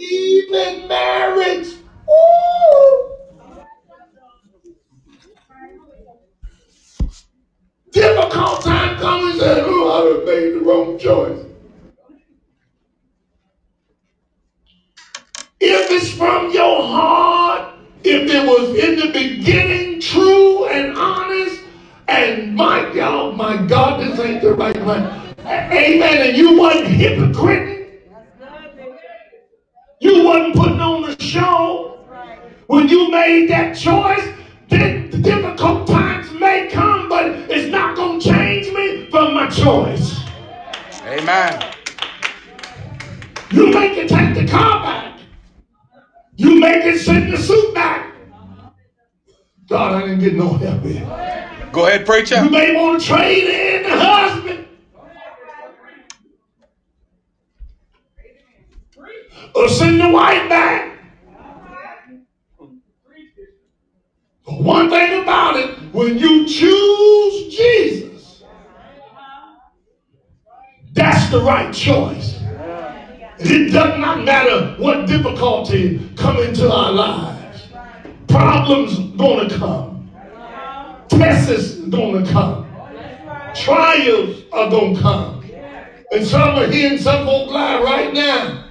even marriage. Difficult time comes and say, oh, I made the wrong choice. If it's from your heart, if it was in the beginning true and honest, and my God, my God, this ain't the right one. Amen. And you wasn't hypocrite. Wasn't putting on the show. When you made that choice, difficult times may come, but it's not going to change me from my choice. Amen. You make it take the car back. You make it send the suit back. God, I didn't get no help here. Go ahead, preacher. You may want to trade in the husband. Or send the white back. One thing about it, when you choose Jesus, that's the right choice. It does not matter what difficulty come into our lives. Problems gonna come. Tests gonna come. Trials are gonna come. And some are hearing some folk lie right now.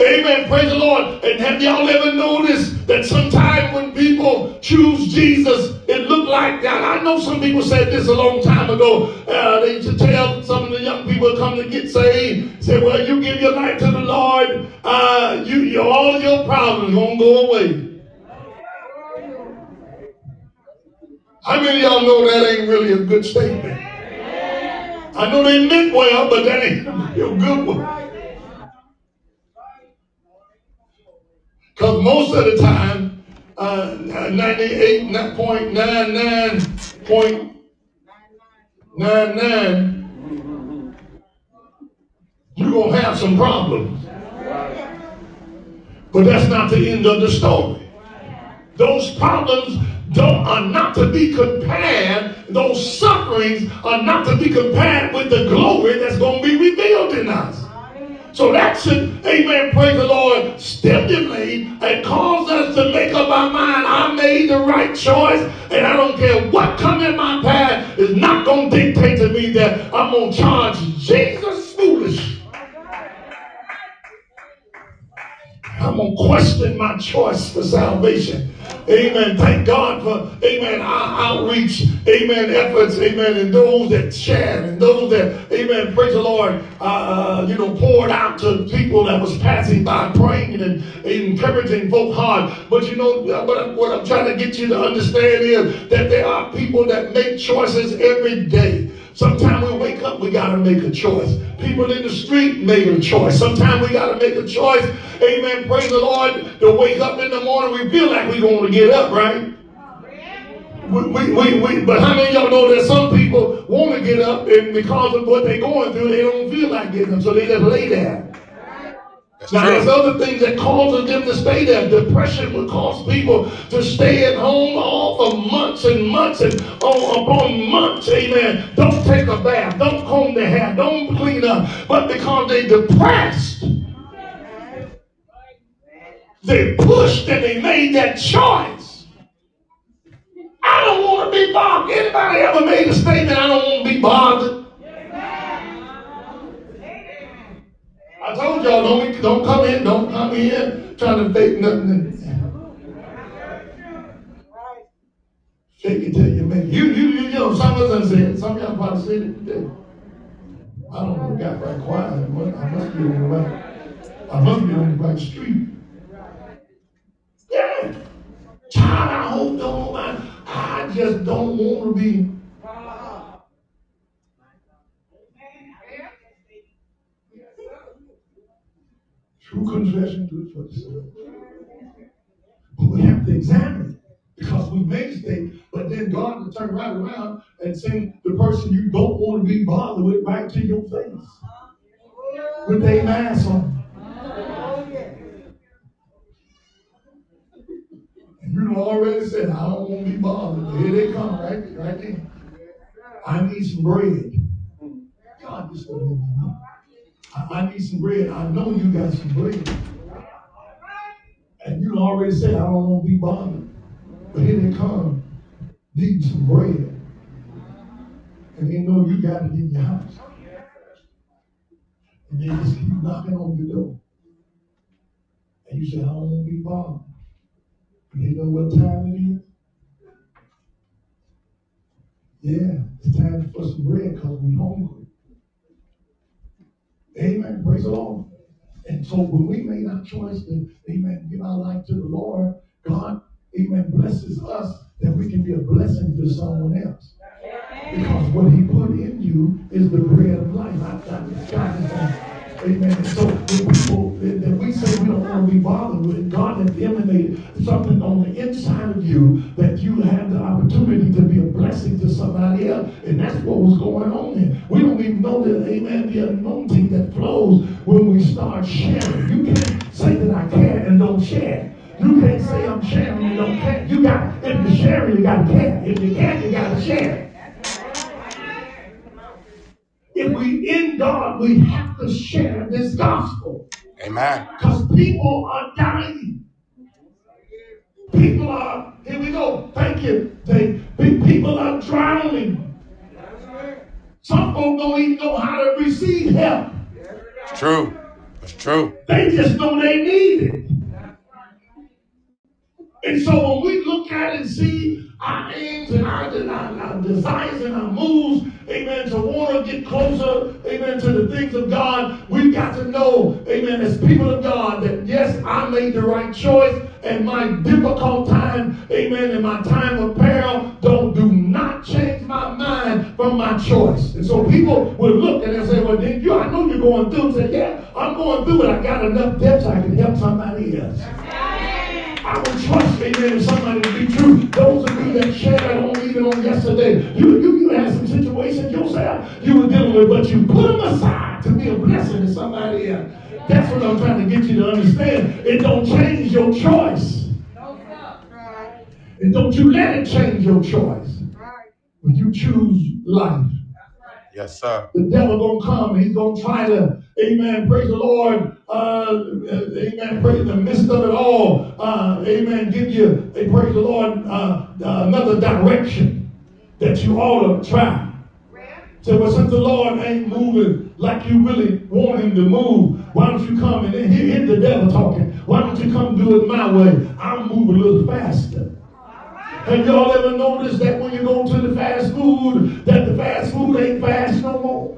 Amen. Praise the Lord. And have y'all ever noticed that sometimes when people choose Jesus, it looked like that? I know some people said this a long time ago. Uh, they used to tell some of the young people come to get saved, say, well, you give your life to the Lord, uh, you, you, all your problems gonna go away. How many of y'all know that ain't really a good statement? I know they meant well, but that ain't a good one. Because most of the time, uh, 98.99.99, you're going to have some problems. But that's not the end of the story. Those problems don't, are not to be compared, those sufferings are not to be compared with the glory that's going to be revealed in us. So that should, amen, praise the Lord, stimulate and cause us to make up our mind. I made the right choice, and I don't care what comes in my path is not going to dictate to me that I'm going to charge Jesus foolish. I'm going to question my choice for salvation. Amen. Thank God for, amen, our outreach, amen, efforts, amen, and those that shared and those that, amen, praise the Lord, uh, uh, you know, poured out to people that was passing by, praying and, encouraging folk hard. But you know, what I'm, what I'm trying to get you to understand is that there are people that make choices every day. Sometimes we wake up, we got to make a choice. People in the street make a choice. Sometimes we got to make a choice. Amen. Praise the Lord. To wake up in the morning, we feel like going to get up, right? We, we, we, we, but how many y'all know that some people want to get up and because of what they're going through, they don't feel like getting up, so they just lay there. That's now, true. there's other things that causes them to stay there. Depression would cause people to stay at home all for months and months and oh, upon months. Amen. Don't take a bath. Don't comb their hair. Don't clean up. But because they're depressed, they pushed and they made that choice. I don't want to be bothered. Anybody ever made a statement, I don't want to be bothered? I told y'all don't don't come in, don't come in trying to fake nothing. Fake it till you make it. You, you, you, know, some of us said, some of y'all probably said it today. I don't know, got right quiet. I must be on the right, I must be on the right street. Yeah. Child, I hope don't mind. I just don't want to be True confession, do it for yourself. But we have to examine because we a mistake, but then God will turn right around and send the person you don't want to be bothered with right to your face with a mask on. And you already said, I don't want to be bothered. Here they come, right, right there. I need some bread. God, this don't I, need some bread. I know you got some bread. And you already said, I don't want to be bothered. But here they come, needing some bread. And they know you got it in your house. And they just keep knocking on your door. And you say, I don't want to be bothered. And they know what time it is. Yeah, it's time for some bread because we're hungry. Amen. Praise the Lord. And so when we made our choice to, amen, give our life to the Lord, God, amen, blesses us that we can be a blessing to someone else. Because what he put in you is the bread of life. I, I, God Amen. So when people that we say we don't want to be bothered with, God has emanated something on the inside of you that you have the opportunity to be a blessing to somebody else. And that's what was going on here. We don't even know that, amen, the anointing that flows when we start sharing. You can't say that I care and don't share. You can't say I'm sharing and don't care. You got if you're sharing, you gotta care. If you care, you gotta share. If we in God, we have to share this gospel. Amen. Because people are dying. People are, here we go, thank you. They, people are drowning. Some folks don't even know how to receive help. It's true. It's true. They just know they need it. And so when we look at and see our aims and our, our, our desires and our moves, amen, to want to get closer, amen, to the things of God, we've got to know, amen, as people of God, that yes, I made the right choice, and my difficult time, amen, and my time of peril don't do not change my mind from my choice. And so people will look and they say, well, then you, I know you're going through. Say, yeah, I'm going through it. I got enough depth so I can help somebody else. I would trust, amen, somebody to be true. Those of you that shared on even on yesterday, you, you, you had some situations yourself you were dealing with, but you put them aside to be a blessing to somebody else. That's what I'm trying to get you to understand. It don't change your choice. And don't you let it change your choice. When you choose life. Yes, sir. The devil gonna come. He's gonna try to, amen, praise the Lord, uh, amen, praise in the midst of it all, uh, amen, give you, a praise the Lord, uh, another direction that you ought to try. So, well, since the Lord ain't moving like you really want him to move, why don't you come and hear the devil talking? Why don't you come do it my way? I'll move a little faster. Have y'all ever noticed that when you go to the fast food, that the fast food ain't fast no more?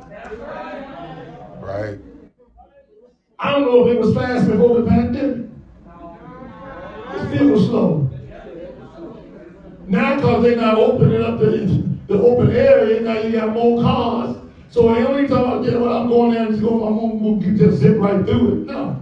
Right. I don't know if it was fast before the pandemic. It still was slow. Now, because they're not opening up the, the open area, now you got more cars. So the only time I get when I'm going there and just going, I'm going to just zip right through it. No.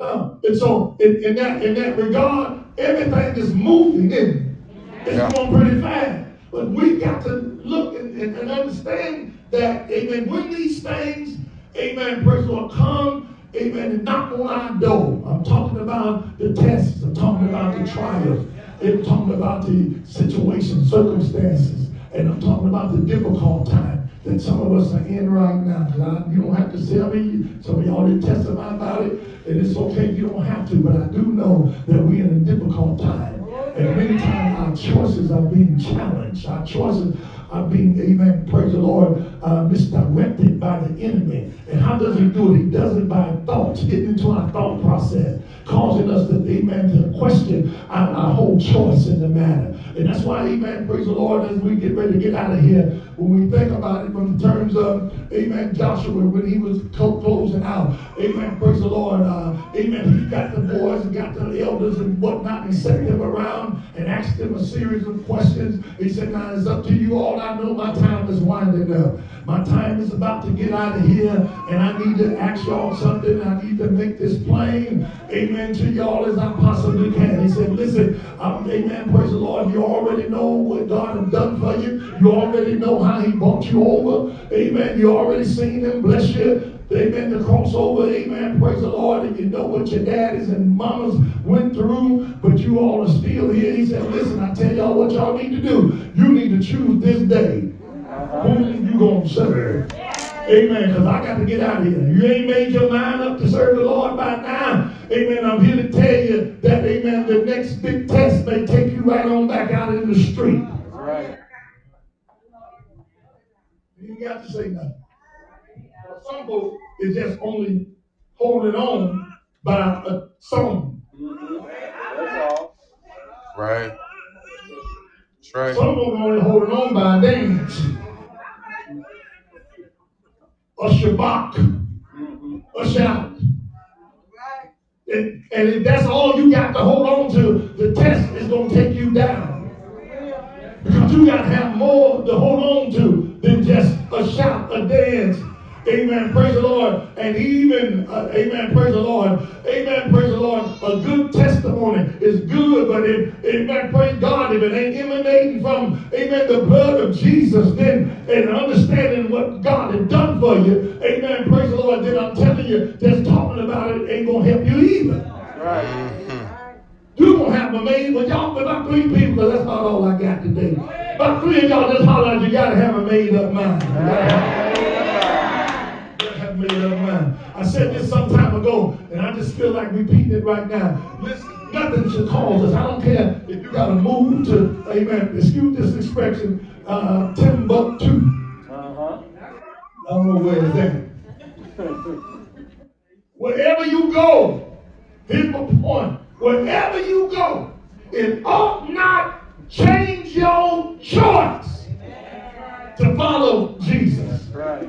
No. And so in, in that in that regard, everything is moving, isn't it? It's yeah. going pretty fast. But we got to look and, and, and understand that, amen, when these things amen, praise Lord, come, amen, and knock on our door. I'm talking about the tests, I'm talking about the trials, I'm talking about the situation, circumstances, and I'm talking about the difficult time that some of us are in right now. God, you don't have to tell me. Some of y'all didn't testify about it, and it's okay. You don't have to, but I do know that we're in a difficult time. And many times our choices are being challenged. Our choices are being, amen, praise the Lord, uh, misdirected by the enemy. And how does he do it? He does it by thoughts, getting into our thought process, causing us to, amen, to question our, our whole choice in the matter. And that's why, amen, praise the Lord, as we get ready to get out of here, when we think about it from the terms of, amen, Joshua, when he was closing out, amen, praise the Lord, uh, amen, he got the boys and got the elders and whatnot, and sent them around and asked them a series of questions. He said, now it's up to you all. I know my time is winding up. My time is about to get out of here, and I need to ask y'all something. I need to make this plain, amen, to y'all as I possibly can. He said, listen, um, amen, praise the Lord. You already know what God has done for you. You already know how he brought you over. Amen. You already seen him bless you. Amen. The crossover. Amen. Praise the Lord. And you know what your daddies and mamas went through, but you all are still here. He said, listen, I tell y'all what y'all need to do. You need to choose this day whom you going to serve. Amen. Because I got to get out of here. You ain't made your mind up to serve the Lord by now. Amen. I'm here to tell you that, amen, the next big test may take you right on back out in the street. Right. You ain't got to say nothing. Some folks is just only holding on by a song. That's all. Right. That's right. Some them only holding on by a dance. A shabach. A shout. And, and if that's all you got to hold on to, the test is going to take you down. Because you got to have more to hold on to than just a shout, a dance, Amen. Praise the Lord. And even, uh, amen. Praise the Lord. Amen. Praise the Lord. A good testimony is good, but if, amen. Praise God. If it ain't emanating from, amen, the blood of Jesus, then, and understanding what God has done for you, amen. Praise the Lord. Then I'm telling you, just talking about it ain't going to help you either. Right. You're going to have a maid, but y'all, about three people, because that's not all I got today. About three of y'all just holler out, you got to have a made up mind made up mind. I said this some time ago, and I just feel like repeating it right now. Listen, nothing should cause us. I don't care if you got to move to, amen, excuse this expression, uh, Timbuktu. Uh-huh. I don't know where it's at. Wherever you go, here's my point. Wherever you go, it ought not change your choice to follow Jesus. Right.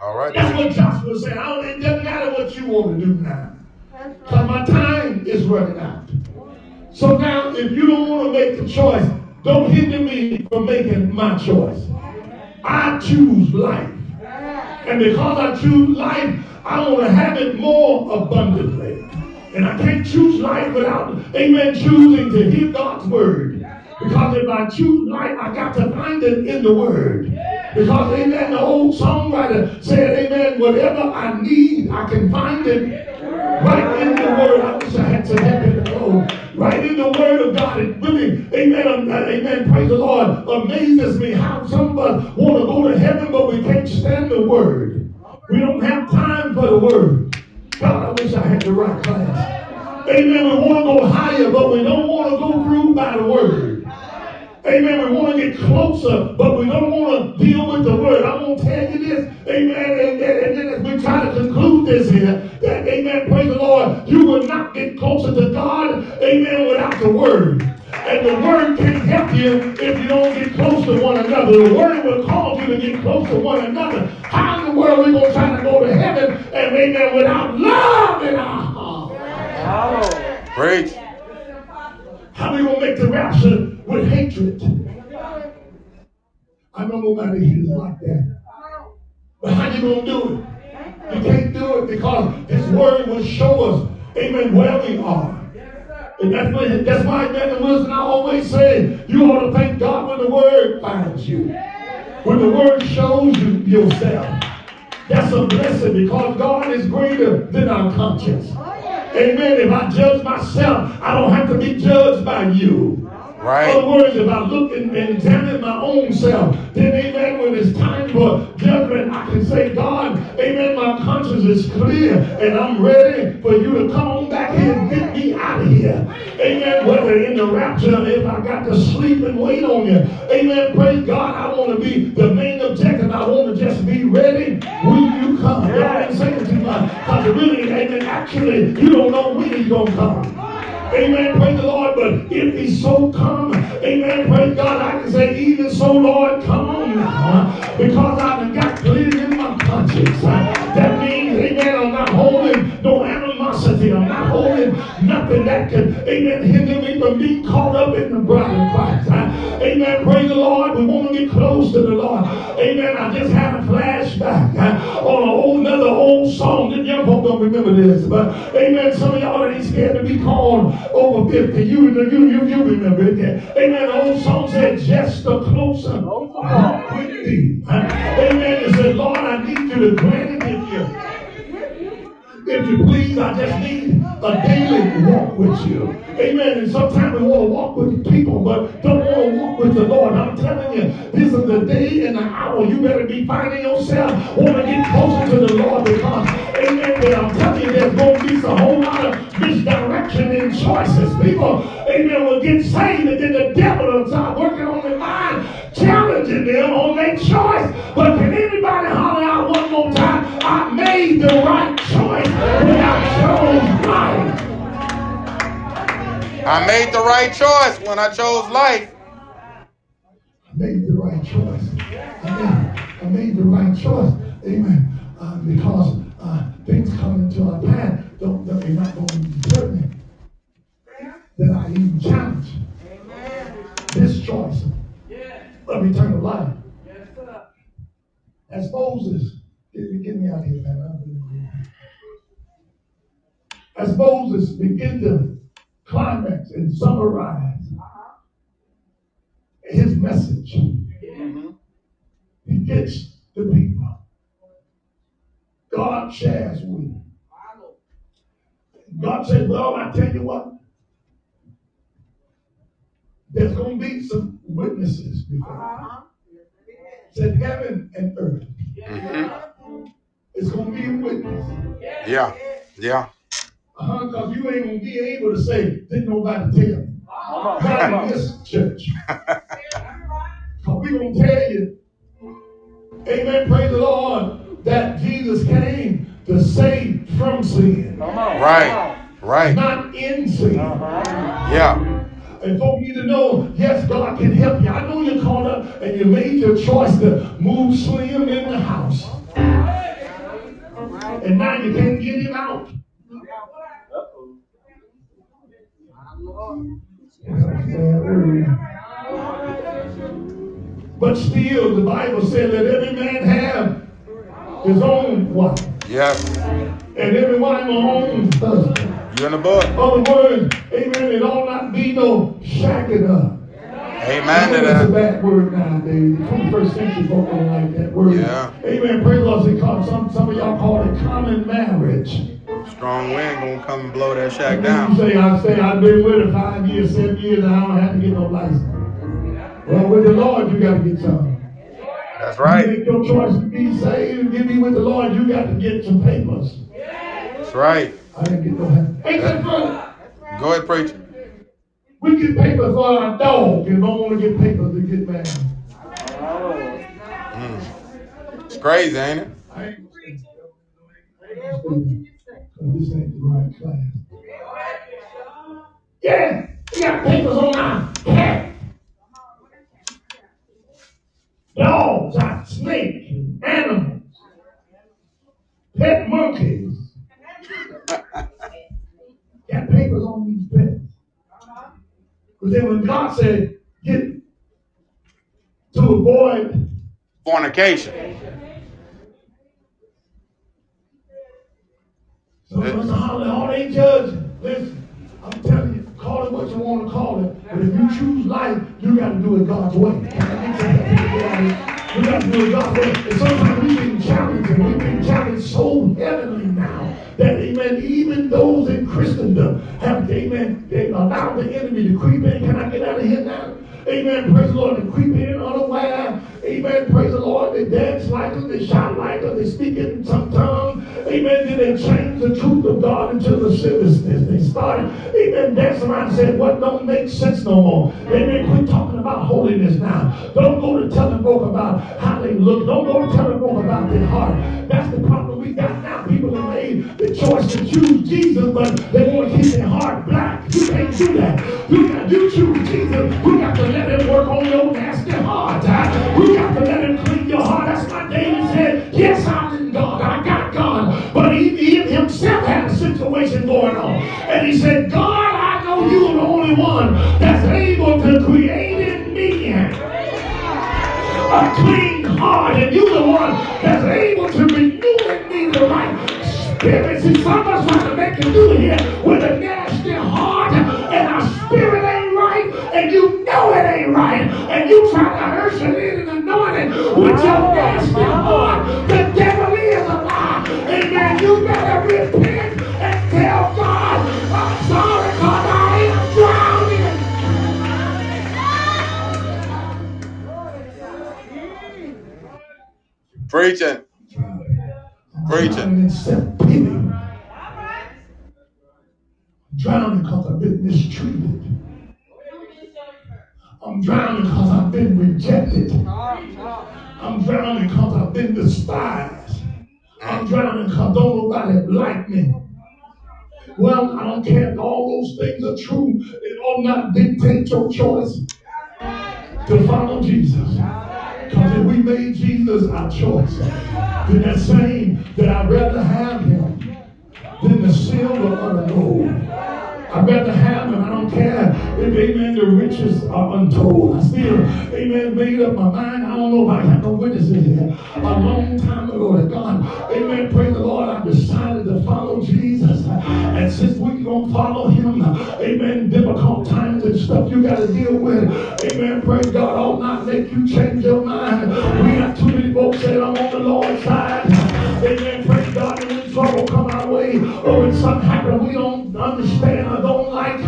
All right. That's what Joshua said. I don't, it doesn't matter what you want to do now. Because my time is running out. So now, if you don't want to make the choice, don't hinder me from making my choice. I choose life. And because I choose life, I want to have it more abundantly. And I can't choose life without, amen, choosing to hear God's word. Because if I choose life, I got to find it in the Word. Because, amen, the old songwriter said, amen, whatever I need, I can find it right in the Word. I wish I had some help in the. Right in the Word of God. It really, amen, uh, amen, praise the Lord, amazes me how some of us want to go to heaven, but we can't stand the Word. We don't have time for the Word. God, I wish I had the right class. Amen. We want to go higher, but we don't want to go through by the Word. Whether from being caught up in the bride of Christ. Amen. Praise the Lord. We want to get close to the Lord. Amen. I just had a flashback on an old, another old song. The young folk don't remember this. But, amen, some of y'all ain't scared to be called over 50. You, you, you, you remember it. Amen. The old song said, just the closer with thee. Amen. It said, Lord, I need you to grant it if you, if you please. I just need a daily walk with you. Amen. And sometimes we want to walk with people, but don't want to walk with the Lord. I'm telling you, this is the day and the hour. You better be finding yourself want to get closer to the Lord because, amen, but I'm telling you, there's going to be a whole lot of misdirection in choices. People, amen, will get saved and then the devil will start working on their mind, challenging them on their choice. But can anybody holler out one more time? I made the right choice when I chose life. I made the right choice when I chose life. I made the right choice. Amen. I made the right choice. Amen. Uh, because uh, things come into our path, don't, they're not going to deter me. That I even challenge this choice of eternal life. As Moses, get, me- get me out here, man. As Moses began to climax and summarize his message, he gets the people. God shares with him. God said, Well, I tell you what, there's going to be some witnesses before. Said heaven and earth. It's going to be a witness. Yeah. Yeah. Uh-huh, because you ain't going to be able to say, didn't nobody tell me. Not in this church. Because we're going to tell you, amen, praise the Lord, that Jesus came to save from sin, Right. Right. not in sin. Yeah. And for you to know, yes, God can help you. I know you're caught up and you made your choice to move Slim in the house. And now you can't get him out. But still, the Bible said that every man have his own wife, Yes. and every wife her own husband. You in the book. Other words, amen, it ought not be no shacking up. Amen to That's a bad word nowadays. The 21st century folk don't like that word. Yeah. Amen. Praise the Lord. They call some some of y'all call it common marriage. Strong wind gonna come and blow that shack You down. say I say I've been with her five years, seven years, and I don't have to get no license. Well, with the Lord, you got to get some. That's You right. make your choice to be saved get me with the Lord. You got to get some papers. That's right. I didn't get no help. Ain't? Go ahead, preach. We get papers for our dog and don't want to get papers to get married. It's crazy, ain't it? I ain't gonna say that. I ain't gonna say that. 'Cause this ain't the right class. Yeah, we got papers on our cat. Dogs, our snakes, animals, pet monkeys. Got papers on these beds. But then when God said, get to avoid Fornication. So Mr. Holly, all they judging. Listen, I'm telling you, call it what you want to call it. But if you choose life, you got to do it God's way. Can I get that? You got to do it God's way. Amen, they allow the enemy to creep in. Can I get out of here now? Amen. Praise the Lord. They creep in unaware. Amen. Praise the Lord. They dance like us. They shout like us. They speak in some tongue. Amen. Then they change the truth of God into lasciviousness. They started, amen, dancing around and said, what don't make sense no more. Amen. Quit talking about holiness now. Don't go to telling folk about how they look. Don't go to telling folk about their heart. That's the problem we got. People have made the choice to choose Jesus, but they want to keep their heart black. You can't do that. You got you choose Jesus. You got to let him work on your nasty heart. huh? You got to let him clean your heart. That's why David said, Yes, I'm in God. I got God. But he, he himself had a situation going on. And he said, God, I know you're the only one that's able to create me a clean heart, and you're the one that's able to renew in me the right spirit. See, some of us trying to make you do here with a nasty heart, and our spirit ain't right, and you know it ain't right, and you try to hurt usher in an anointing with your nasty heart. The devil is a lie. Amen. You better repent Preaching. Preaching. Drowning in self-pity. Drowning because I've been mistreated. I'm drowning because I've been rejected. I'm drowning because I've been despised. I'm drowning because don't nobody like me. Well, I don't care if all those things are true. It ought not dictate your choice to follow Jesus. Because if we made Jesus our choice, then that saying that I'd rather have him than the silver or the gold. I'd rather have them. I don't care if, amen, the riches are untold. I still, amen, made up my mind. I don't know if I have no witnesses here. A long time ago that God, amen, praise the Lord, I decided to follow Jesus. And since we're going to follow him, amen, difficult times and stuff you got to deal with, amen, praise God, I'll not make you change your mind. We got too many folks saying, I'm on the Lord's side. Amen, praise God, come our way, oh, or when something happen we don't understand or don't like,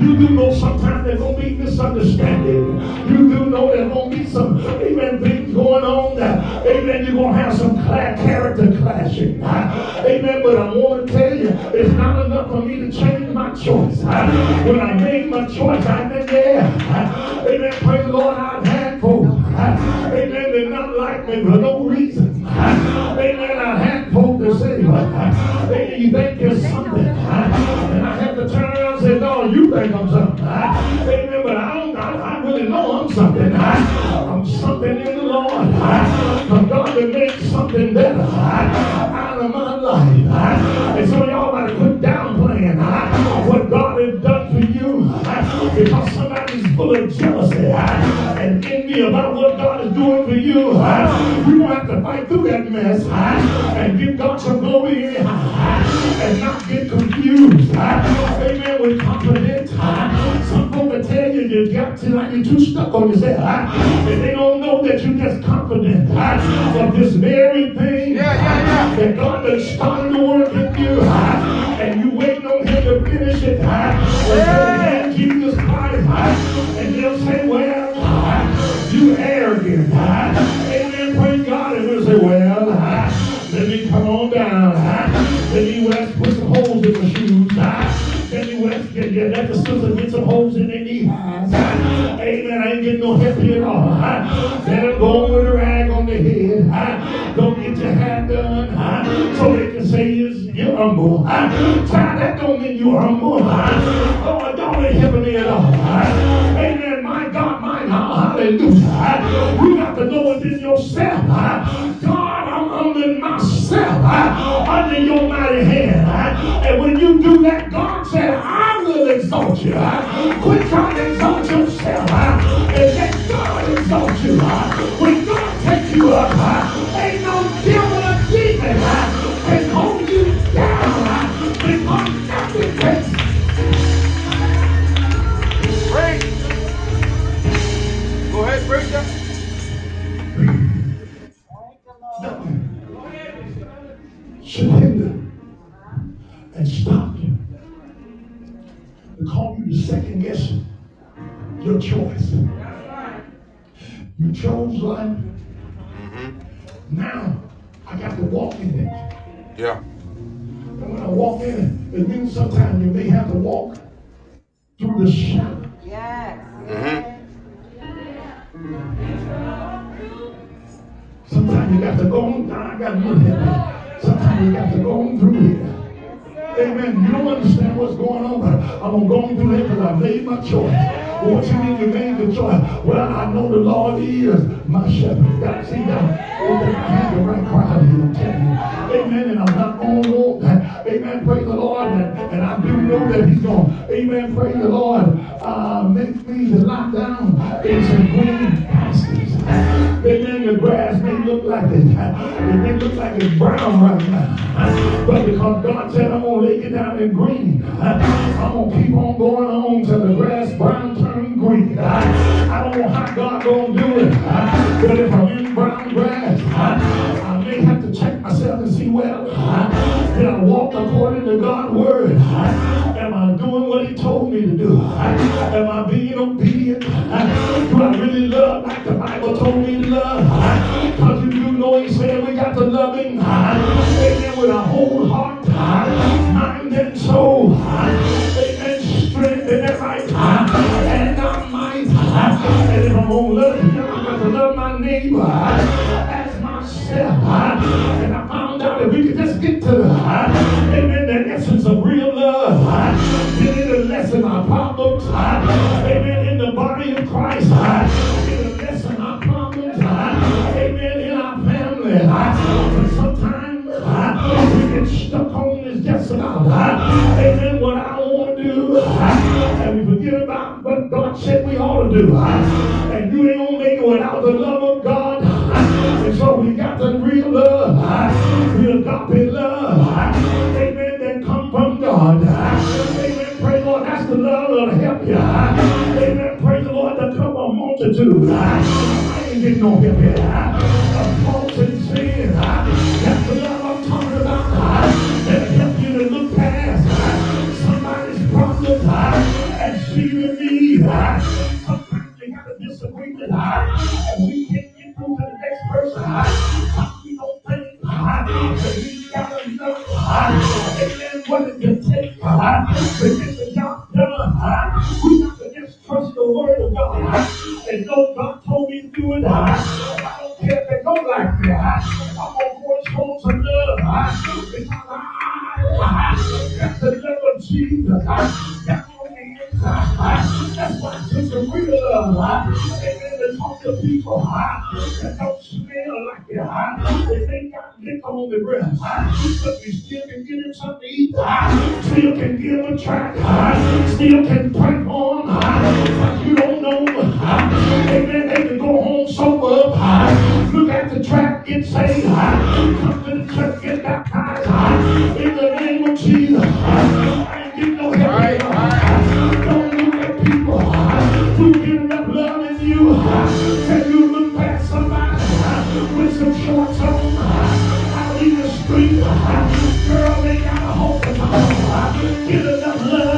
you do know sometimes there's going to be misunderstanding. You do know there's going to be some, amen, things going on that, amen, you're going to have some cla- character clashing. Amen, but I want to tell you, it's not enough for me to change my choice. When I made my choice, I been there. Amen, praise the Lord, I've had folks. Amen, they're not like me for no reason. Amen, I had say, amen, you think you're something. And I have to turn around and say, no, you think I'm something. Amen, but I don't, I, I really know I'm something. I'm something in the Lord. For God to make something better out of my life. And some of y'all got to quit downplaying what God has done for you. Because somebody's full of jealousy and envy about what God is doing for you. You don't have to fight through that mess and give God some glory and not get confused. Amen. With confidence. Some folk will tell you you got to like you're too stuck on yourself. And they don't know that you're just confident of this very thing Yeah, yeah, that God has started to work in you. And you waiting on him to finish it. Jesus. And they'll say, well, you arrogant. Amen. Praise God. And we'll say, well, let me come on down. Let me West put some holes in my shoes. Let me West get, get, let the sister get some holes in their knee highs. Amen. I ain't getting no help at all. Let them go with a rag on their head. Don't get your hair done. So they can say you're, humble. Child, that don't mean you're humble. Oh, Amen. My God, my God. Hallelujah. You got to know within yourself. God, I'm humbling myself under your mighty hand. And when you do that, God said, I will exalt you. Quit trying to exalt yourself. And let God exalt you. When God takes you up, chose life. Now I got to walk in it. Yeah. And when I walk in it, it means sometimes you may have to walk through the shadow. Yes. Mm-hmm. Sometimes you got to go on. I got to look at it. Sometimes you got to go on through here. Amen. You don't understand what's going on, but I'm going through here because I made my choice. What you mean you made the choice? Well, I know the Lord is my shepherd. God, see that I have the right crowd here, I'm you. Amen. And I'm not going to walk that. Amen. Praise the Lord. And, and I do know that He's going amen. Praise the Lord. Uh, make me to lie down in some green pastures. Amen. The grass may look like it. It may look like it's brown right now. But because God said, I'm going to lay you down in green, I'm going to keep on going on till the grass brown. Don't God to do I ain't getting people that don't smell like They got liquor on the breath. still can get him something to eat. Still can give a track. Still can uh, But you don't know. Amen. They can go home sober Look at the track, get saved. Come to the church, get baptized. In the name of Jesus. people who uh, out in the street? uh, Girl, they got a hope Get enough love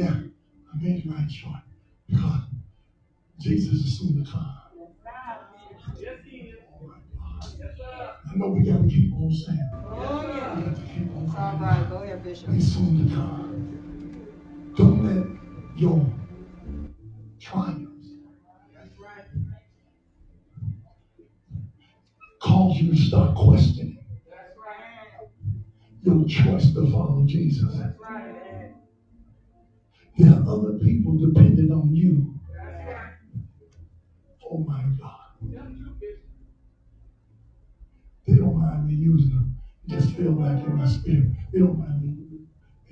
yeah, yeah. I made right choice because Jesus is soon to come. I know we got to keep on saying. We to keep on All go ahead, Bishop. He's soon to come. Don't let your triumphs cause you to start questioning your choice to follow Jesus. There are other people dependent on you. Oh my God. They don't mind me using them. It just feel like in my spirit. They don't mind me.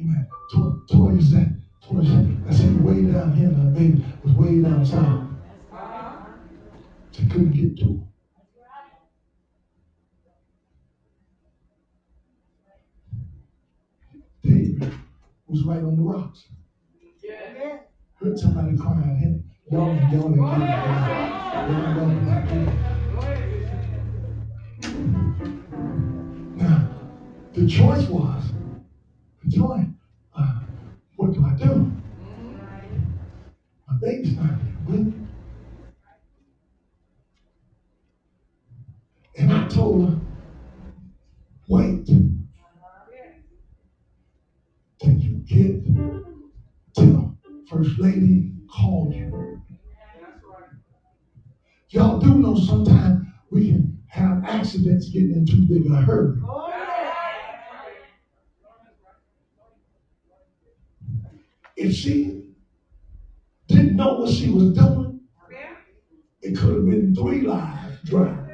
Amen. To- Toya said, Toya said, I said, way down here, the baby was way down south. She couldn't get to her. David was right on the rocks. Heard somebody crying. Him, y'all, y'all, y'all, y'all, Now, the choice was, Joy, uh, what do I do? My baby's not here. And I told her, wait till you get First Lady called you. Y'all do know sometimes we can have accidents getting in too big a hurry. If she didn't know what she was doing, it could have been three lives driving.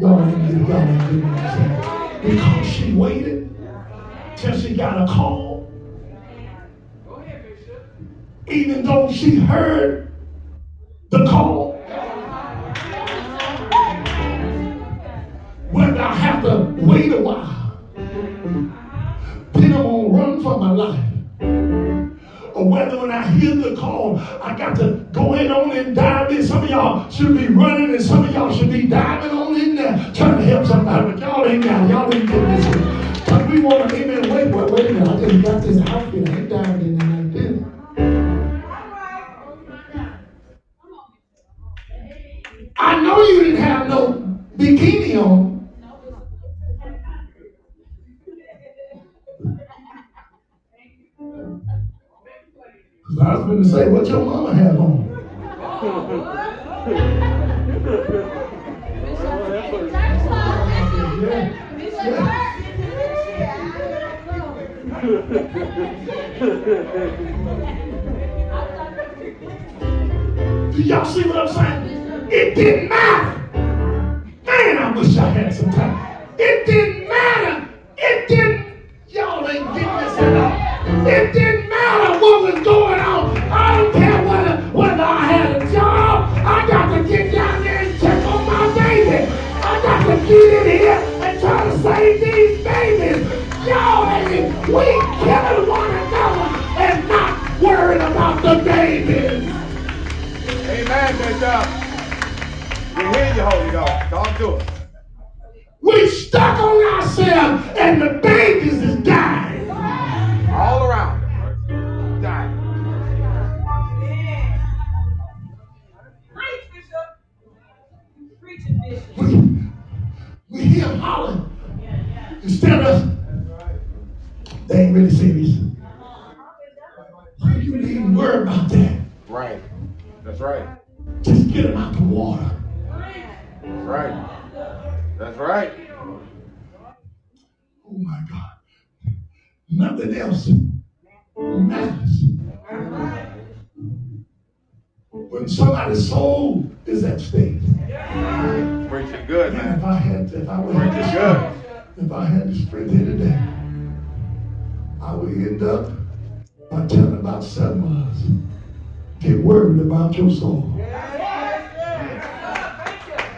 Y'all ain't get y'all. Because she waited till she got a call. Even though she heard the call. Whether I have to wait a while, then I'm gonna run for my life. Or whether when I hear the call, I got to go in on and dive in. Some of y'all should be running and some of y'all should be diving on in there trying to help somebody. But y'all ain't got Y'all didn't get this. Because we want to, amen, wait, wait, wait a minute. I just got this outfit. I ain't diving in there you didn't have no bikini on. I was going to say, what your mama have on? Do y'all see what I'm saying? It didn't matter. Somebody's soul is at stake. Preaching good, And man. if I had, if I Preaching were good. if I had to strength here today, I would end up by telling about seven of us. Get worried about your soul.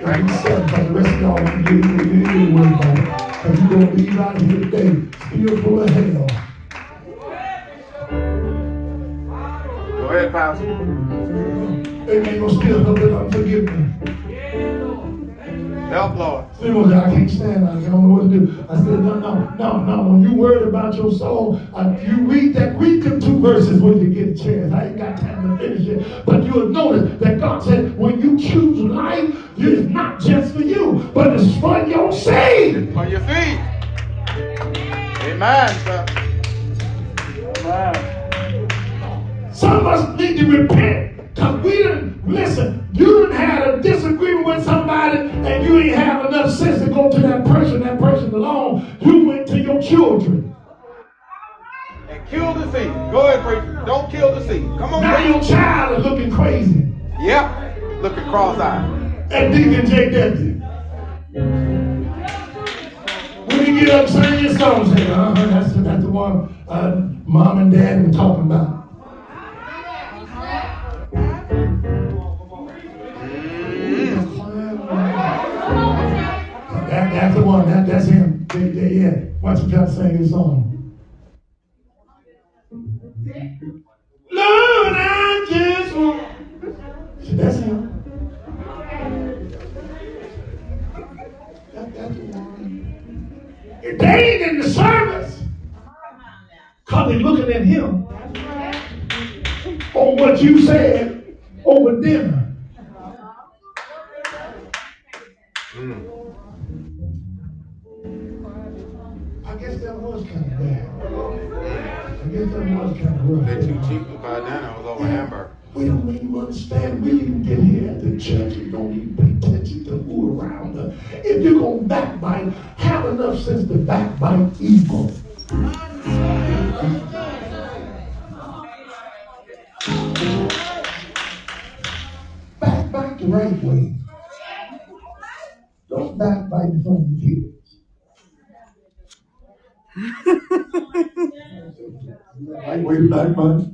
Like you said, but the rest of y'all want to get you ain't worried about it. Because you're going to leave out here today still full I can't stand it. I don't know what to do. I said, no, no, no, no. When you worried about your soul, uh, you read that, read them two verses when you get a chance. I ain't got time to finish it. But you'll notice that God said, when you choose life, it's not just for you, but it's for your seed. For your feet. Amen, sir. Amen. Some of us need to repent. Because we didn't, listen, you didn't have a disagreement with somebody and you didn't have enough sense to go to that person, that person alone. You went to your children. And kill the seed. Go ahead, preacher. Don't kill the seed. Come on, Now preacher. your child is looking crazy. Yep. Looking cross-eyed. at Deacon JW. When you get up singing your song, say, uh-huh, that's, that's the one uh, mom and dad were talking about. That, that's the one, that, that's him. They, they, yeah. Watch him try to sing his song. Lord, I just want. See, that's him. That, that's the one. Ain't in the service, because they looking at him on what you said over dinner. Was kind of bad. I guess that was kind of rough. They're too cheap to buy dinner. Was over Hamburg. We don't even understand. We didn't even get here at the church. We don't even pay attention to who around us. If you're going to backbite, have enough sense to backbite evil. Backbite the right way. Don't backbite in front of I waited nine months.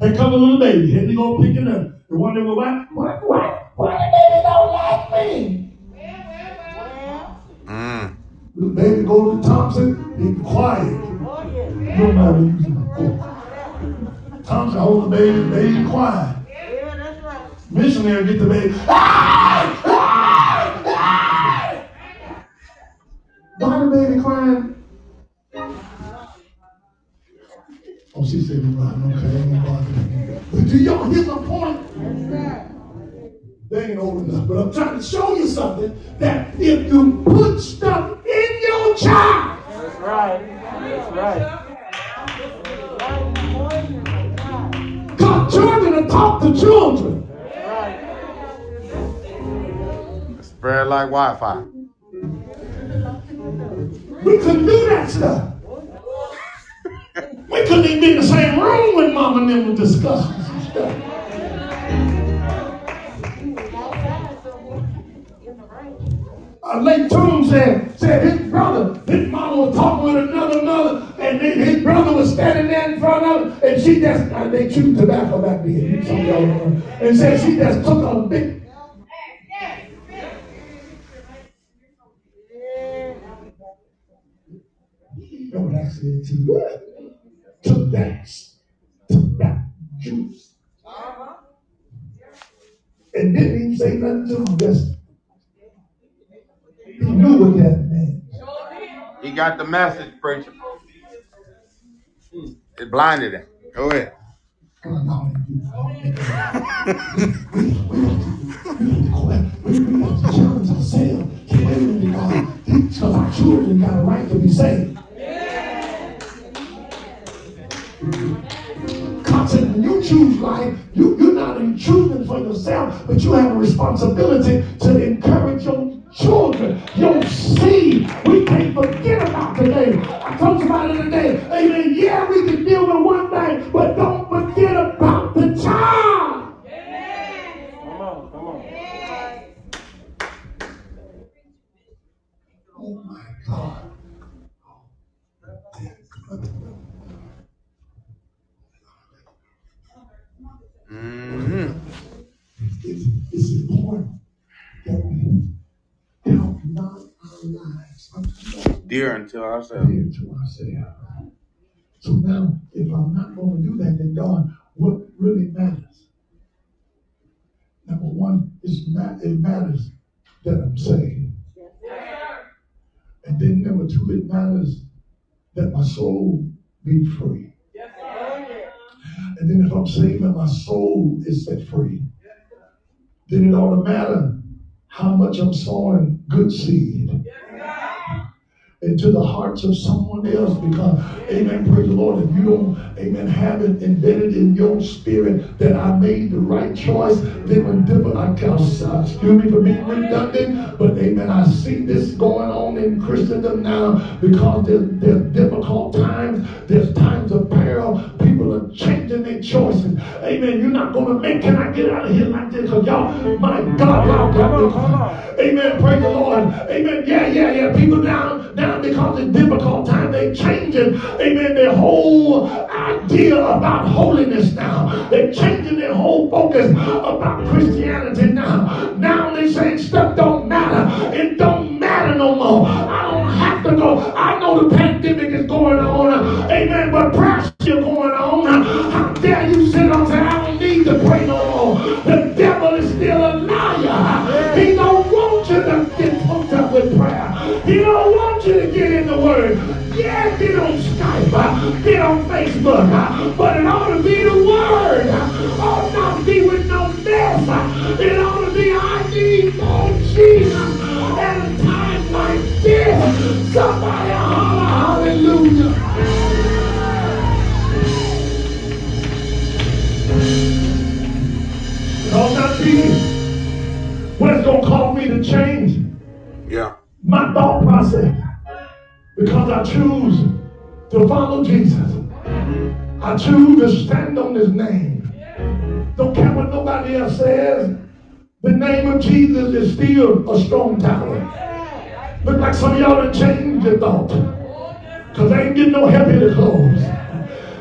Hey, come a little baby, and they go pick it up. The one that go, what, what, what? why the baby don't like me? Mm. The baby go to Thompson, Be quiet. Nobody using the fork. Thompson hold the baby, the baby quiet. Yeah, that's right. Missionary get the baby. Ah! Why the baby crying? Oh, she said, right, okay, ain't bother But do y'all hear my point? They ain't old enough, but I'm trying to show you something that if you put stuff in your child. That's right. That's right. God, children to talk to children. Spread like Wi-Fi. We couldn't do that stuff. We couldn't even be in the same room when mom and them were discussing stuff. Uh, Lake Toon said, said his brother, his mama was talking with another another, and his brother was standing there in front of her, and she just, uh, they chewed tobacco back then, some y'all know, and said she just took a big Know what I said to you? Took that, juice. Uh-huh. And didn't even say nothing to him. Just he knew what that meant. He got the message, preacher. It blinded him. Go ahead. challenge ourselves. Because our children got a right to be saved. When you choose life, you, you're not choosing for yourself, but you have a responsibility to encourage your children, your seed. We can't forget about today. I talked about it today. Amen. Yeah, we can deal with one thing, but don't forget about the child. Come on, come on. Oh my God. Mm-hmm. It's, it's important that we count not our lives dear unto ourselves. Dear to ourselves. So now, if I'm not going to do that, then God, what really matters? Number one, is not, it matters that I'm saved. And then number two, it matters that my soul be free. And then if I'm saved and my soul is set free, then it to matter how much I'm sowing good seed into the hearts of someone else because, amen, praise the Lord, if you don't, amen, have it embedded in your spirit that I made the right choice, then when different, I uh, excuse me for being redundant, but amen, I see this going on in Christendom now because there's, there's difficult times, there's times of peril, people are changing their choices. Amen, you're not going to make, can I get out of here like this? Because y'all, my God, y'all got this. Amen, praise the Lord. Amen, yeah, yeah, yeah, people down, down because it's difficult time. They changing, amen, their whole idea about holiness now. They're changing their whole focus about Christianity now. Now they saying stuff don't matter. It don't matter no more. I don't have to go. I know the pandemic is going on. Amen. But prayer Facebook, but it ought to be the Word. Ought not be with no mess. It ought to be, I need more Jesus. At a time like this, somebody holler, hallelujah. Ought not be what's going to cause me to change. Yeah my thought process because I choose to follow Jesus. I choose to stand on his name. Don't care what nobody else says. The name of Jesus is still a strong tower. Look like some of y'all have changed your thought. Because I ain't getting no heavier clothes.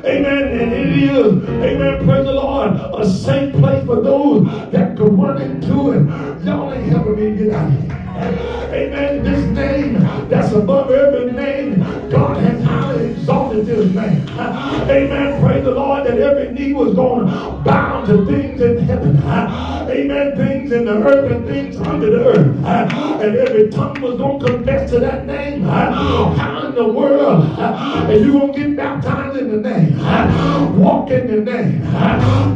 Amen. And it is, amen, praise the Lord, a safe place for those that can run into it. Y'all ain't helping me get out of here. Amen. This name that's above every name, God has highly exalted this name. Amen. Praise the Lord that every knee was going to bow to things in heaven. Amen. Things in the earth and things under the earth. And every tongue was going to confess to that name. How in the world and you going to get baptized in the name? Walk in the name.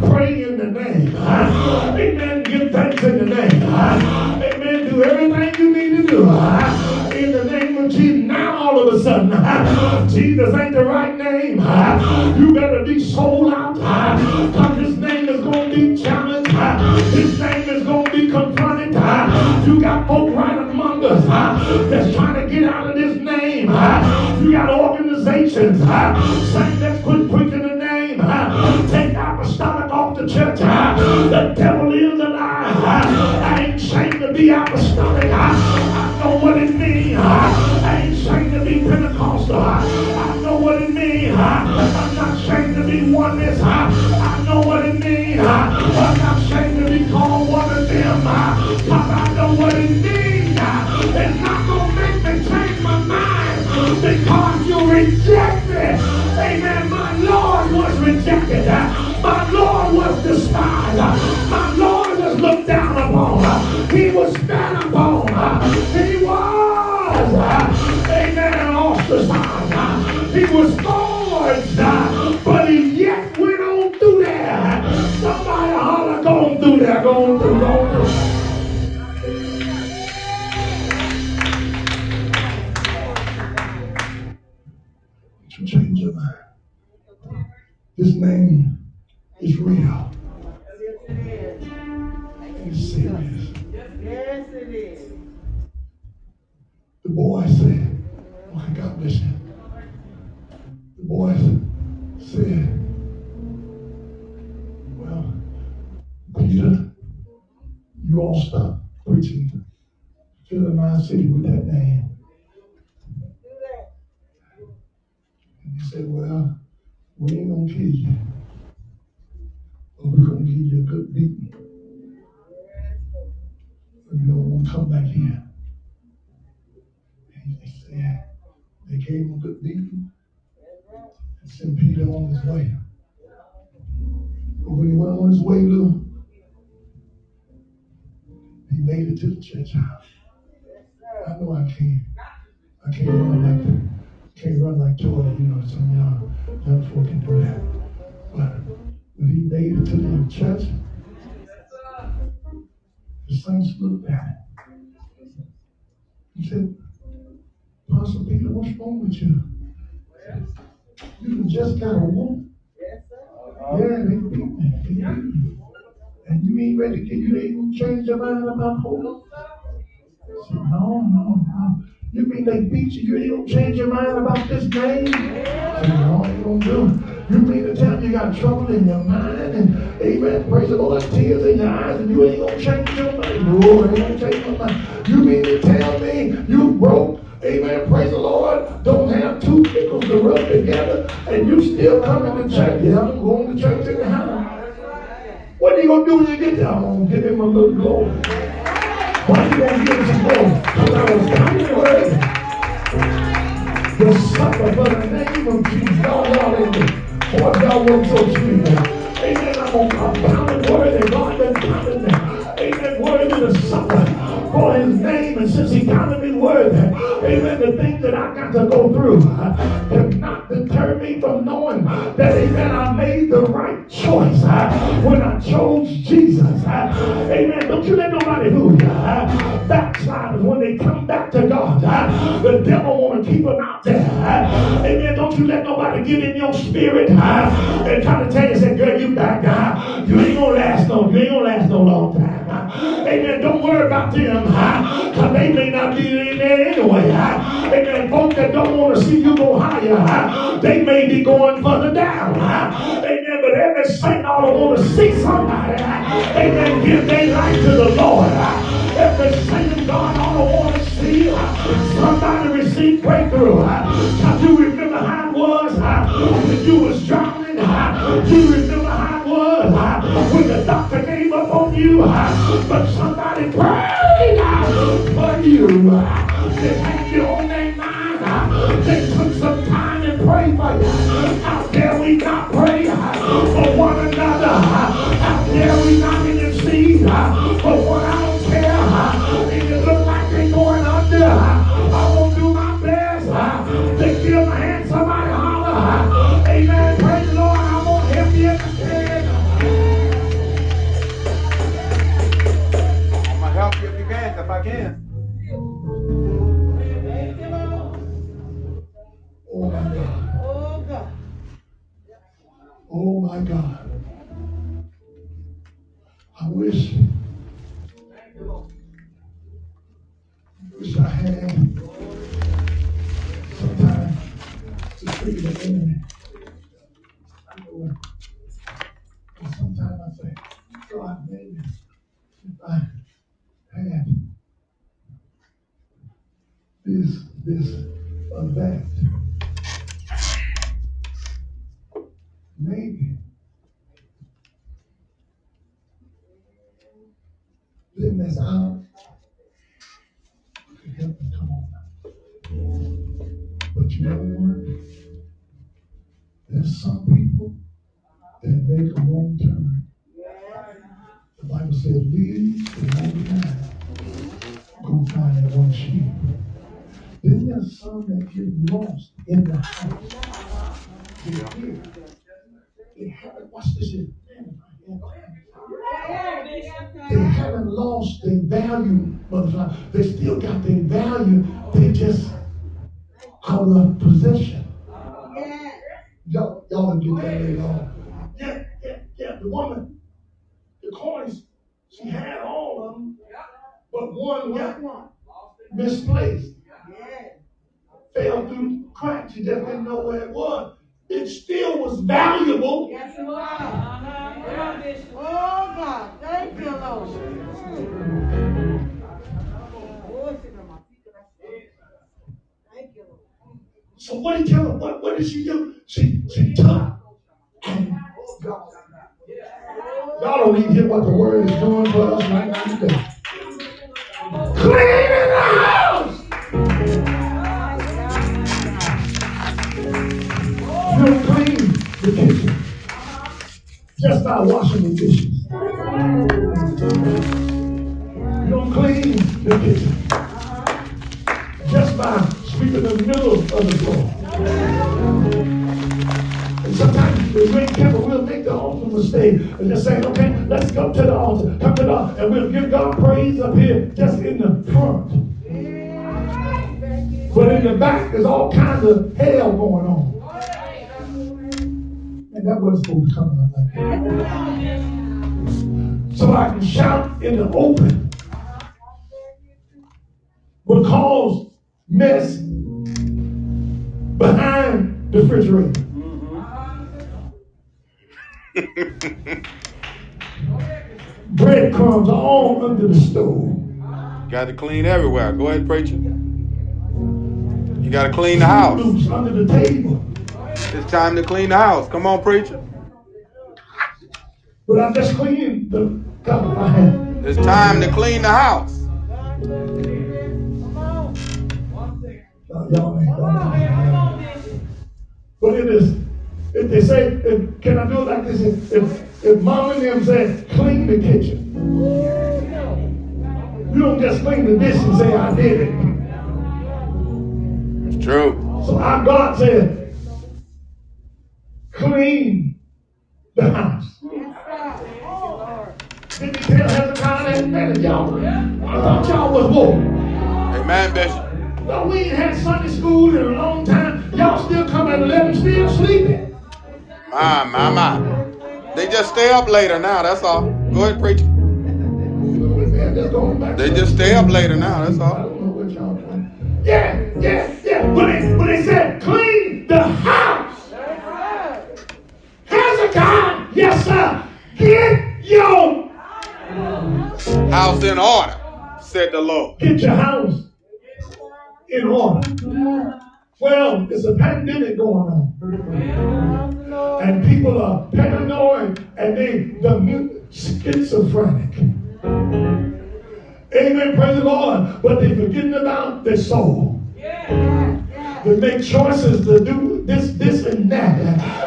Pray in the name. Amen. Give thanks in the name. Amen. Do everything you need to do in the name of Jesus. Now all of a sudden, Jesus ain't the right name. You better be sold out. Because this name is going to be challenged. This name is going to be confronted. You got folk right among us that's trying to get out of this name. You got organizations saying let's quit preaching the name. Take apostolic off the church. The devil be apostolic. I, I know what it means. I ain't ashamed to be Pentecostal. I know what it means. I'm not ashamed to be oneness. I know what it means. I'm not ashamed to be called one of them. Because I know what it means. It's not going to make me change my mind because you reject He was spat upon. He was, amen, ostracized. He was scourged. But he yet went on through there. Somebody holler, going through there, going through, going through. change your mind. This name city with that name. And he said, well, we ain't gonna kill you. But we're gonna give you a good beating. But you don't want to come back here. And they said, they gave him a good beating and sent Peter on his way. But when he went on his way, Lou, he made it to the church house. I know I can't. I can't run like can't run like Jordan, you know, some y'all young folk can do that. But when he made it to the church, the saints looked at him. He said, Pastor Peter, what's wrong with you? You just got a sir. Yeah, they beat me. And you ain't ready to you ain't gonna change your mind about hope. No, no, no. You mean they beat you, you gonna change your mind about this game? No, ain't gonna do it. You mean to tell me you got trouble in your mind and amen, praise the Lord, tears in your eyes and you ain't gonna change your mind? No, ain't gonna change my mind. You mean to tell me you broke Amen. Praise the Lord. Don't have two pickles to rub together, and you still coming to church. Yeah, I'm going to church in the house. What are you gonna do when you get there? I'm gonna give him a little glory. Give him some glory? Because I was coming worthy. The supper for the name of Jesus. Y'all, y'all in me. Boy, y'all work so sweet. Amen. I'm gonna I'm pounding worthy. God been pounding me. Amen. Worthy to suffer for his name. And since he counted me worthy, amen, the things that I got to go through cannot deter me from knowing that, amen, I made the right choice uh, when I chose Jesus. uh, amen. Don't you let nobody fool you. Uh, backsliders, when they come back to God, the devil want to keep them out there. Amen. Don't you let nobody get in your spirit and try to tell you, say, girl, you back. You ain't gonna last no, you ain't gonna last no long time. Amen. Don't worry about them, because they may not be in there anyway. Amen. Folk that don't want to see you go higher, they may be going further down. Amen. But every saint ought to want to see somebody, amen, give their life to the Lord. Every saint of God ought to want to see somebody receive breakthrough. Uh, 'cause you remember how it was when you was you, but somebody prayed for you. That make a wrong turn. The Bible says, leave the 99, go find that one sheep. Then there's some that get lost in the house. They hear. They haven't, watch this here. They haven't lost their value, motherfucker. They still got their value. They just out of possession. Y'all, y'all get that later on. The woman, the coins, she had all of them, but one got one misplaced. Fell through cracks. She just didn't know where it was. It still was valuable. Yes, you are. Come on, Bishop. Oh, God. Thank you, Lord. Oh, sit on my. Thank you, Lord. So what did you tell her? What, what did she do? She she took and oh, y'all, don't even hear what the word is doing for us right now today. Cleaning the house. You don't clean the kitchen just by washing the dishes. You don't clean the kitchen just by sweeping the middle of the floor. Sometimes we ain't careful, we'll make the ultimate mistake and just saying, okay, let's go to the altar, come to the altar, and we'll give God praise up here just in the front. But in the back, there's all kinds of hell going on. And that wasn't supposed to come out. So I can shout in the open will cause mess behind the refrigerator. Breadcrumbs all under the stove. Got to clean everywhere. Go ahead, preacher. You got to clean the house. Under the table. It's time to clean the house. Come on, preacher. But I just cleaned the my head. It's time to clean the house. But it is, they say, if, can I do it like this? If, if, if mom and them say, clean the kitchen. You don't just clean the dish and say, I did it. It's true. So our God said, clean the house. Did he tell Hezekiah that? Man, y'all, I thought y'all was woke. Amen, Bishop. No, we ain't had Sunday school in a long time. Y'all still come at 11, still sleeping. My, my, my. They just stay up later now. That's all. Go ahead, preacher. Man, just going back They just stay up later now. That's all. don't know what y'all doing. Yeah, yeah, yeah. But they, but they said, clean the house. Hezekiah, yes, sir. Get your, House in order, said the Lord. get your house in order. Well, it's a pandemic going on. And people are paranoid and they the schizophrenic. Amen. Praise the Lord. But they're forgetting about their soul. They make choices to do this, this, and that.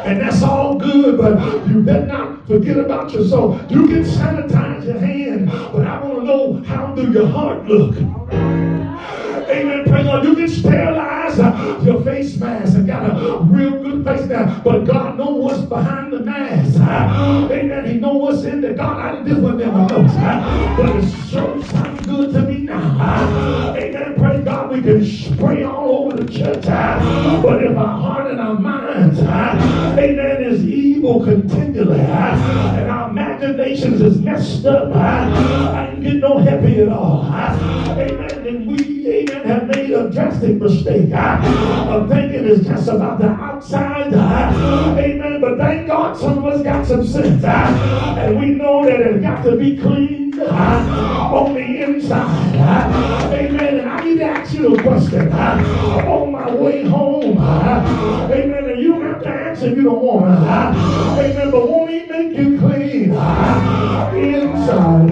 And that's all good, but you better not forget about your soul. You can sanitize your hand, but I want to know how do your heart look? Amen. Praise God. You can sterilize uh, your face mask and got a real good face now. But God knows what's behind the mask. Uh, amen. He knows what's in there. God, I this one never knows. Uh, but it sure sounds good to me now. Amen. Praise God. We can spray all over the church. But if our heart and our minds, amen, is evil continually, and our imaginations is messed up, I ain't get no happy at all. I, Amen. And we, amen, have made a drastic mistake I, of thinking it's just about the outside. Amen. But thank God some of us got some sense. And we know that it's got to be clean on the inside. Amen. And I need to ask you a question. I, On my way home, amen. Don't answer if you don't want to. Amen. But won't he make you clean inside?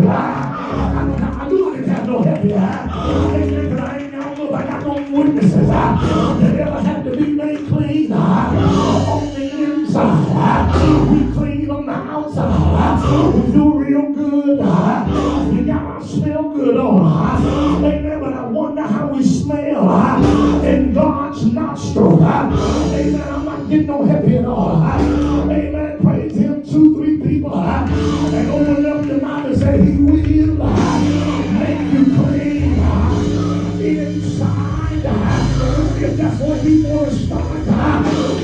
I knew I didn't no happy eye. Amen. Because I ain't got no, I got no witnesses that ever to be made clean on the inside. We clean on the outside. We do real good. We got our smell good on. Amen. But I wonder how we smell in God's nostril. Amen. Getting no happy at all. Amen. Praise Him. Two, three people. And open up your mouth and say, He will uh, make you clean uh, inside. Uh, if that's what He wants to start,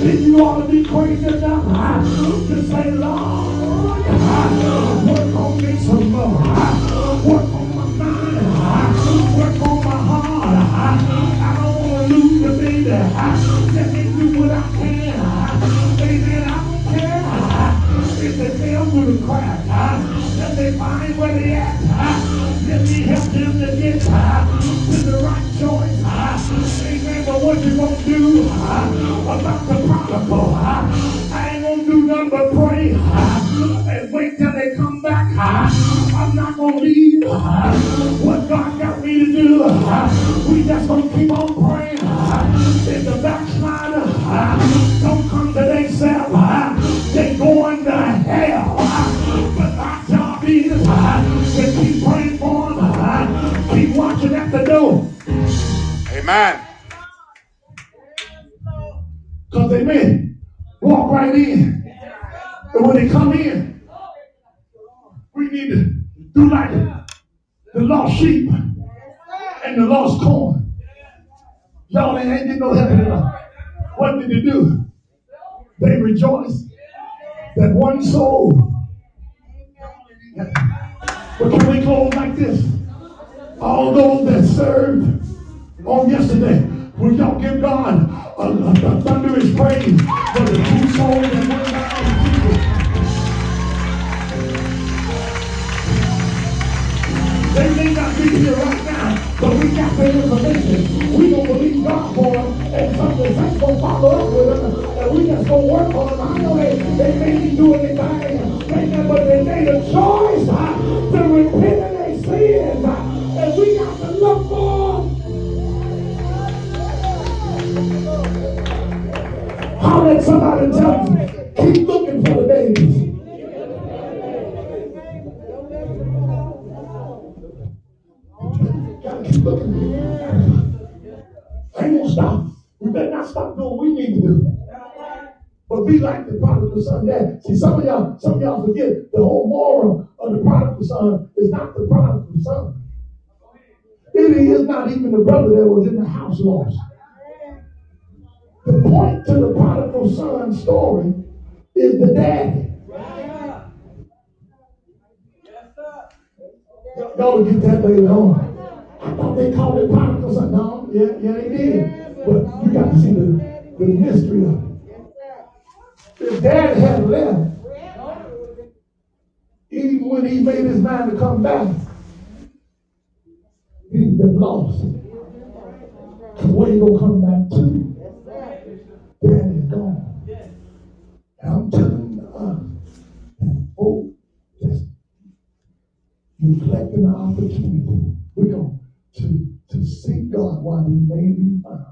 then you ought to be crazy enough to say, Lord, work on me some more. Work on my mind. Work on my heart. I don't want to lose the baby. They fell through the crack. Let they find where they at. Let me help them to get to the right choice. Amen. But what you gonna do huh? about the prodigal? I ain't gonna do nothing but pray and wait till they come back. I'm not gonna leave what God got me to do. We just gonna keep on Amen. Because they may walk right in. And when they come in, we need to do like the lost sheep and the lost corn. Y'all ain't getting no help in life. What did they do? They rejoiced that one soul. But can we close like this? All those that served on yesterday, will y'all give God a, a, a thunderous praise for the two souls that went Jesus? They may not be here right now, but we got their information. We gonna believe God for them, and some of gonna follow up with them, and we just gonna work on them. I know they, they may be doing right now, but they made a choice uh, to repent of their sins, uh, and we got to look for them. At somebody tell them, keep looking for the babies. Gotta keep looking. I ain't gonna stop. We better not stop doing what we need to do. But be like the prodigal son dad. See, some of y'all, some of y'all forget the whole moral of the prodigal son is not the prodigal son. It is not even the brother that was in the house lost. The point to the prodigal son story is the daddy. Y'all will get that later on. I thought they called it prodigal son. No, yeah, yeah, they did. But you got to see the, the mystery of it. If dad had left, even when he made his mind to come back, he'd been lost. Where you gonna come back to? Is gone. And I'm telling us that folk just neglecting the opportunity. We're going to, to seek God while he may be found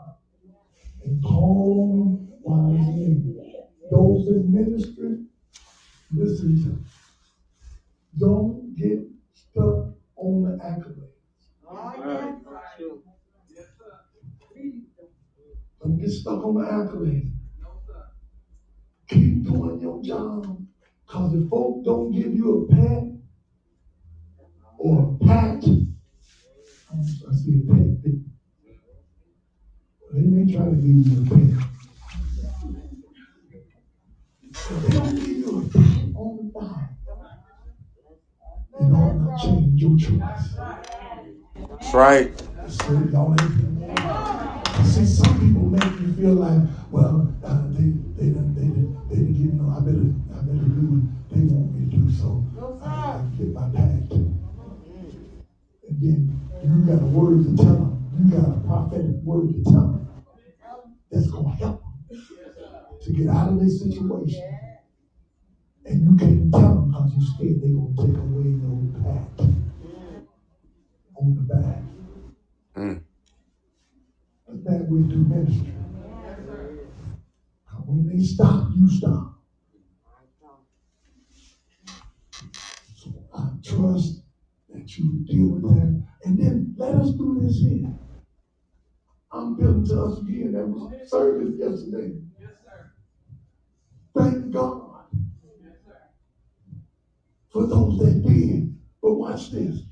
and call him while he's near. Those in ministry, listen to me. Don't get stuck on the accolades. Don't get stuck on the accolades. Keep doing your job. Because if folk don't give you a pat or a pat, I see a pat. They may try to give you a pat. If they don't give you a pat on the back, it ought not change your choice. That's right. So y'all ain't. See, some people make you feel like, well, uh, they they didn't they didn't they didn't give me no. I better I better do what they want me to do. So I gotta get my pact. And then you got a word to tell them. You got a prophetic word to tell them. That's gonna help them to get out of their situation. And you can't tell them because you're scared they're gonna take away your pact on the back. Mm. That we do ministry. When they stop, you stop. So I trust that you deal with that. And then let us do this here. I'm building to us again. That was service yesterday. Yes, sir. Thank God for those that did. But watch this.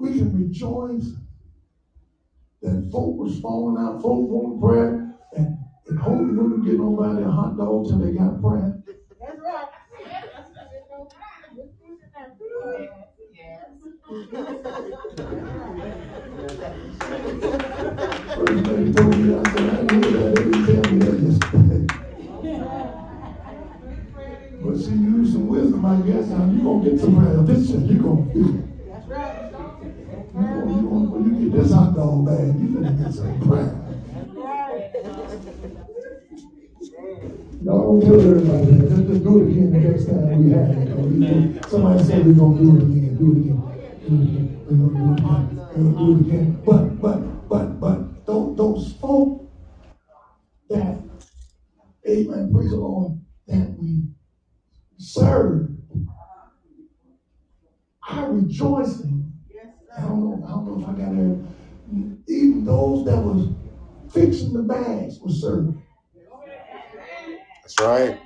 We can rejoice that folk was falling out, folk wanted prayer, and, and hope wouldn't get nobody a hot dog till they got prayer. That's right. First lady this hot dog bag, you gonna get some prayer. Y'all don't tell everybody that. Just, just do it again the next time we have it. Or we Somebody said we're gonna do it again, do it again. Do it again. We're gonna do it again. We're gonna do it again. But, but, but, but, those folk that, amen, praise the Lord, that we serve are rejoicing. I don't know, I don't know if I got there. Even those that was fixing the bags was serving. That's right.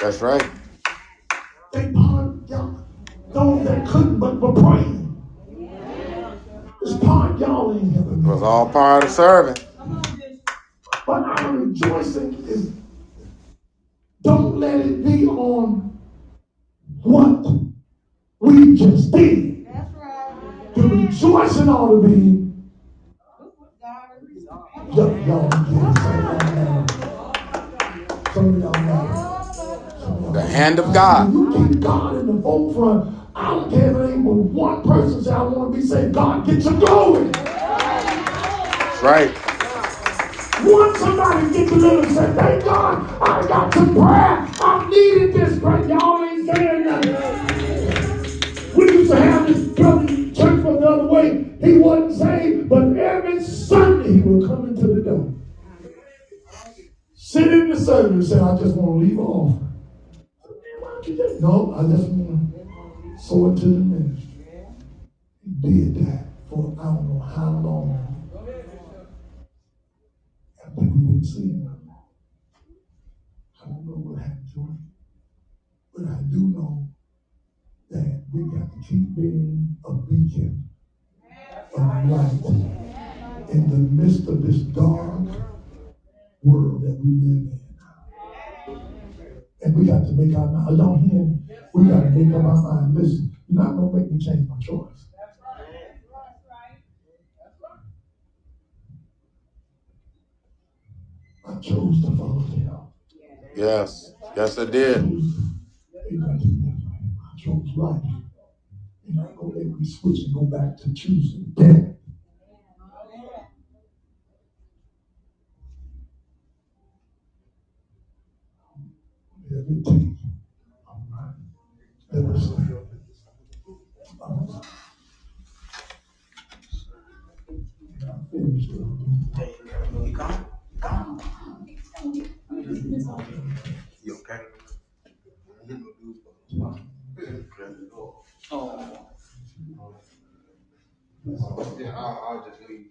That's right. They part y'all. Those that couldn't but were praying. It's part y'all ain't It was all part of serving. But our rejoicing is don't let it be on what we just did. That's right. The rejoicing ought to be Look what God has y'all, y'all. Some of y'all know. Some of y'all The hand of God. You keep God in the forefront. I don't care if it ain't but one person say I want to be saved. God, get you going. That's right. Once somebody get delivered and say, thank God, I got some prayer. I needed this prayer. Y'all ain't saying nothing. We used to have this the other way. He wasn't saved, but every Sunday he would come into the door. Sit in the service and say, I just want to leave just- No, I just want to sow it to the ministry. He did that for I don't know how long. And we didn't see him. I don't know what happened to him. But I do know that we got to keep being a beacon of light in the midst of this dark world that we live in. And we got to make our mind. Y'all hear me? We got to make up our mind. Listen, you're not going to make me change my choice. I chose to follow him. Yes. Yes, I did. I chose life. I'm not going to make me switch and go back to choosing death. Everything. Everything. You can't. Oh. Yeah, I'll, I'll just leave.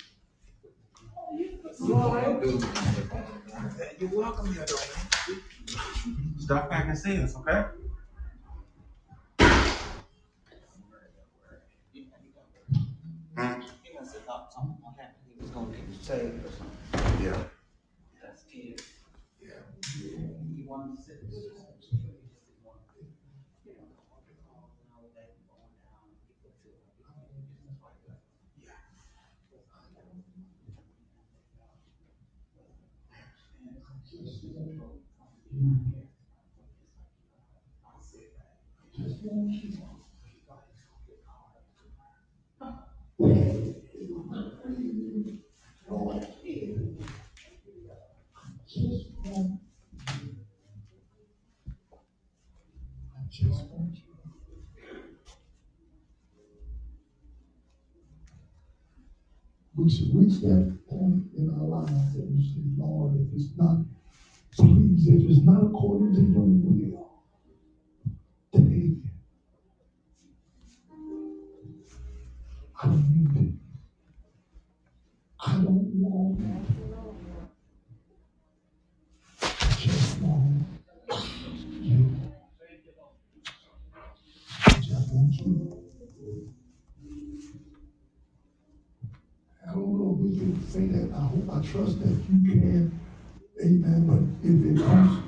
You're welcome here, though, man. Stop packing sales, okay? Hmm? He must have thought something was happening, he was gonna get saved or something. Yeah. That's kid. Yeah. He wanted to sit. We should reach that point in our lives that we say, Lord, if it's not, please, if it's not according to your will, I don't want just you. I just you. I don't know if we can say that. I hope, I trust that you can. Amen. But if it costs,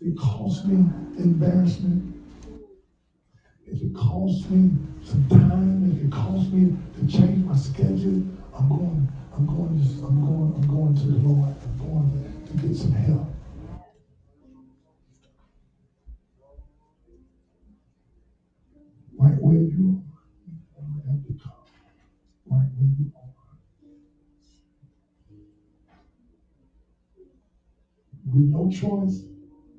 if it costs me embarrassment, if it costs me some time, if it costs me to change my schedule, I'm going, I'm going, to, I'm going, I'm going to the Lord. I'm going to get some help. Right where you are, you have to come. Right where you are. with no choice,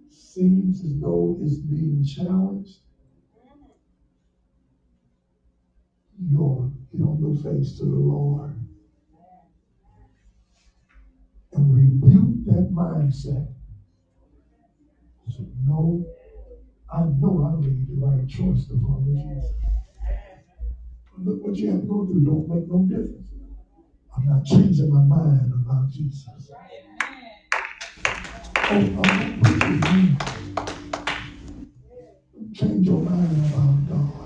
seems as though it's being challenged, your face to the Lord and rebuke that mindset. So, no, I know I made the right choice to follow Jesus. Look what you have to go through, don't make no difference. I'm not changing my mind about Jesus. Oh, I'm. Change your mind about God.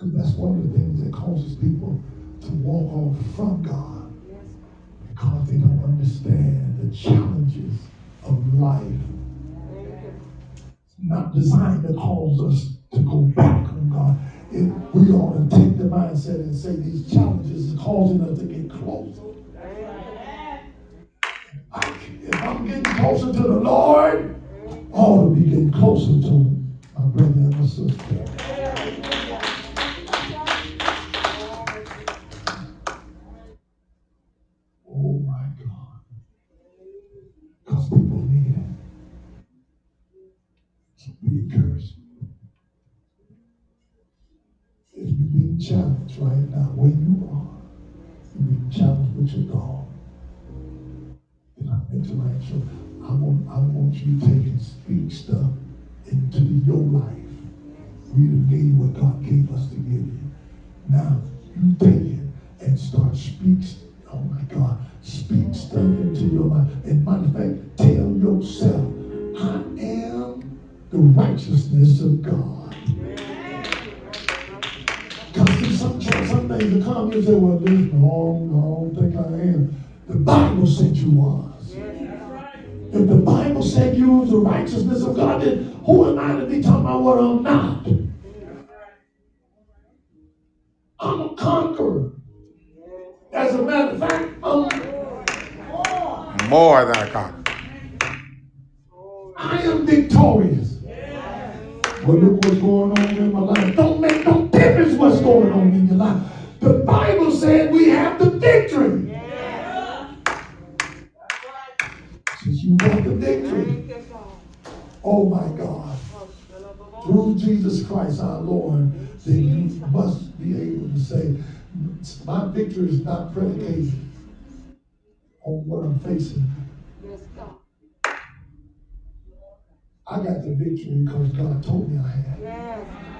Because that's one of the things that causes people to walk off from God. Because they don't understand the challenges of life. It's not designed to cause us to go back on God. If we ought to take the mindset and say these challenges are causing us to get closer. If I'm getting closer to the Lord, I ought to be getting closer to my brother and my sister. Right now, where you are, you're being challenged with your God. And I the right choice. I want, I want you taking speak stuff into your life. We done gave what God gave us to give you. Now, you take it and start speak. Oh my God, speak stuff into your life. And matter of fact, tell yourself, I am the righteousness of God. Some days will come, you say, well, this, no, no, I don't think I am. The Bible said you was. If the Bible said you was the righteousness of God, then who am I to be talking about what I'm not? I'm a conqueror. As a matter of fact, I'm, More than a conqueror. I am victorious. But look what's going on in my life. Don't make no difference what's going on in your life. The Bible said we have the victory. Since you got the victory, oh my God, through Jesus Christ our Lord, then you must be able to say, my victory is not predicated on what I'm facing. I got the victory because God told me I had.